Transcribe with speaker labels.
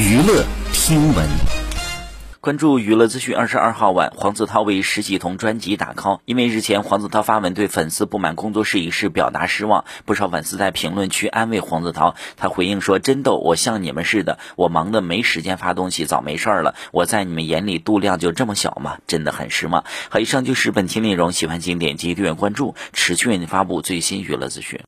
Speaker 1: 娱乐听闻。
Speaker 2: 关注娱乐资讯。二十二号晚，黄子韬为石几同专辑打 call。因为日前黄子韬发文对粉丝不满工作室一事表达失望，不少粉丝在评论区安慰黄子韬。他回应说：“真逗，我像你们似的，我忙的没时间发东西，早没事儿了。我在你们眼里度量就这么小吗？真的很失望。”好，以上就是本期内容。喜欢请点击订阅关注，持续为您发布最新娱乐资讯。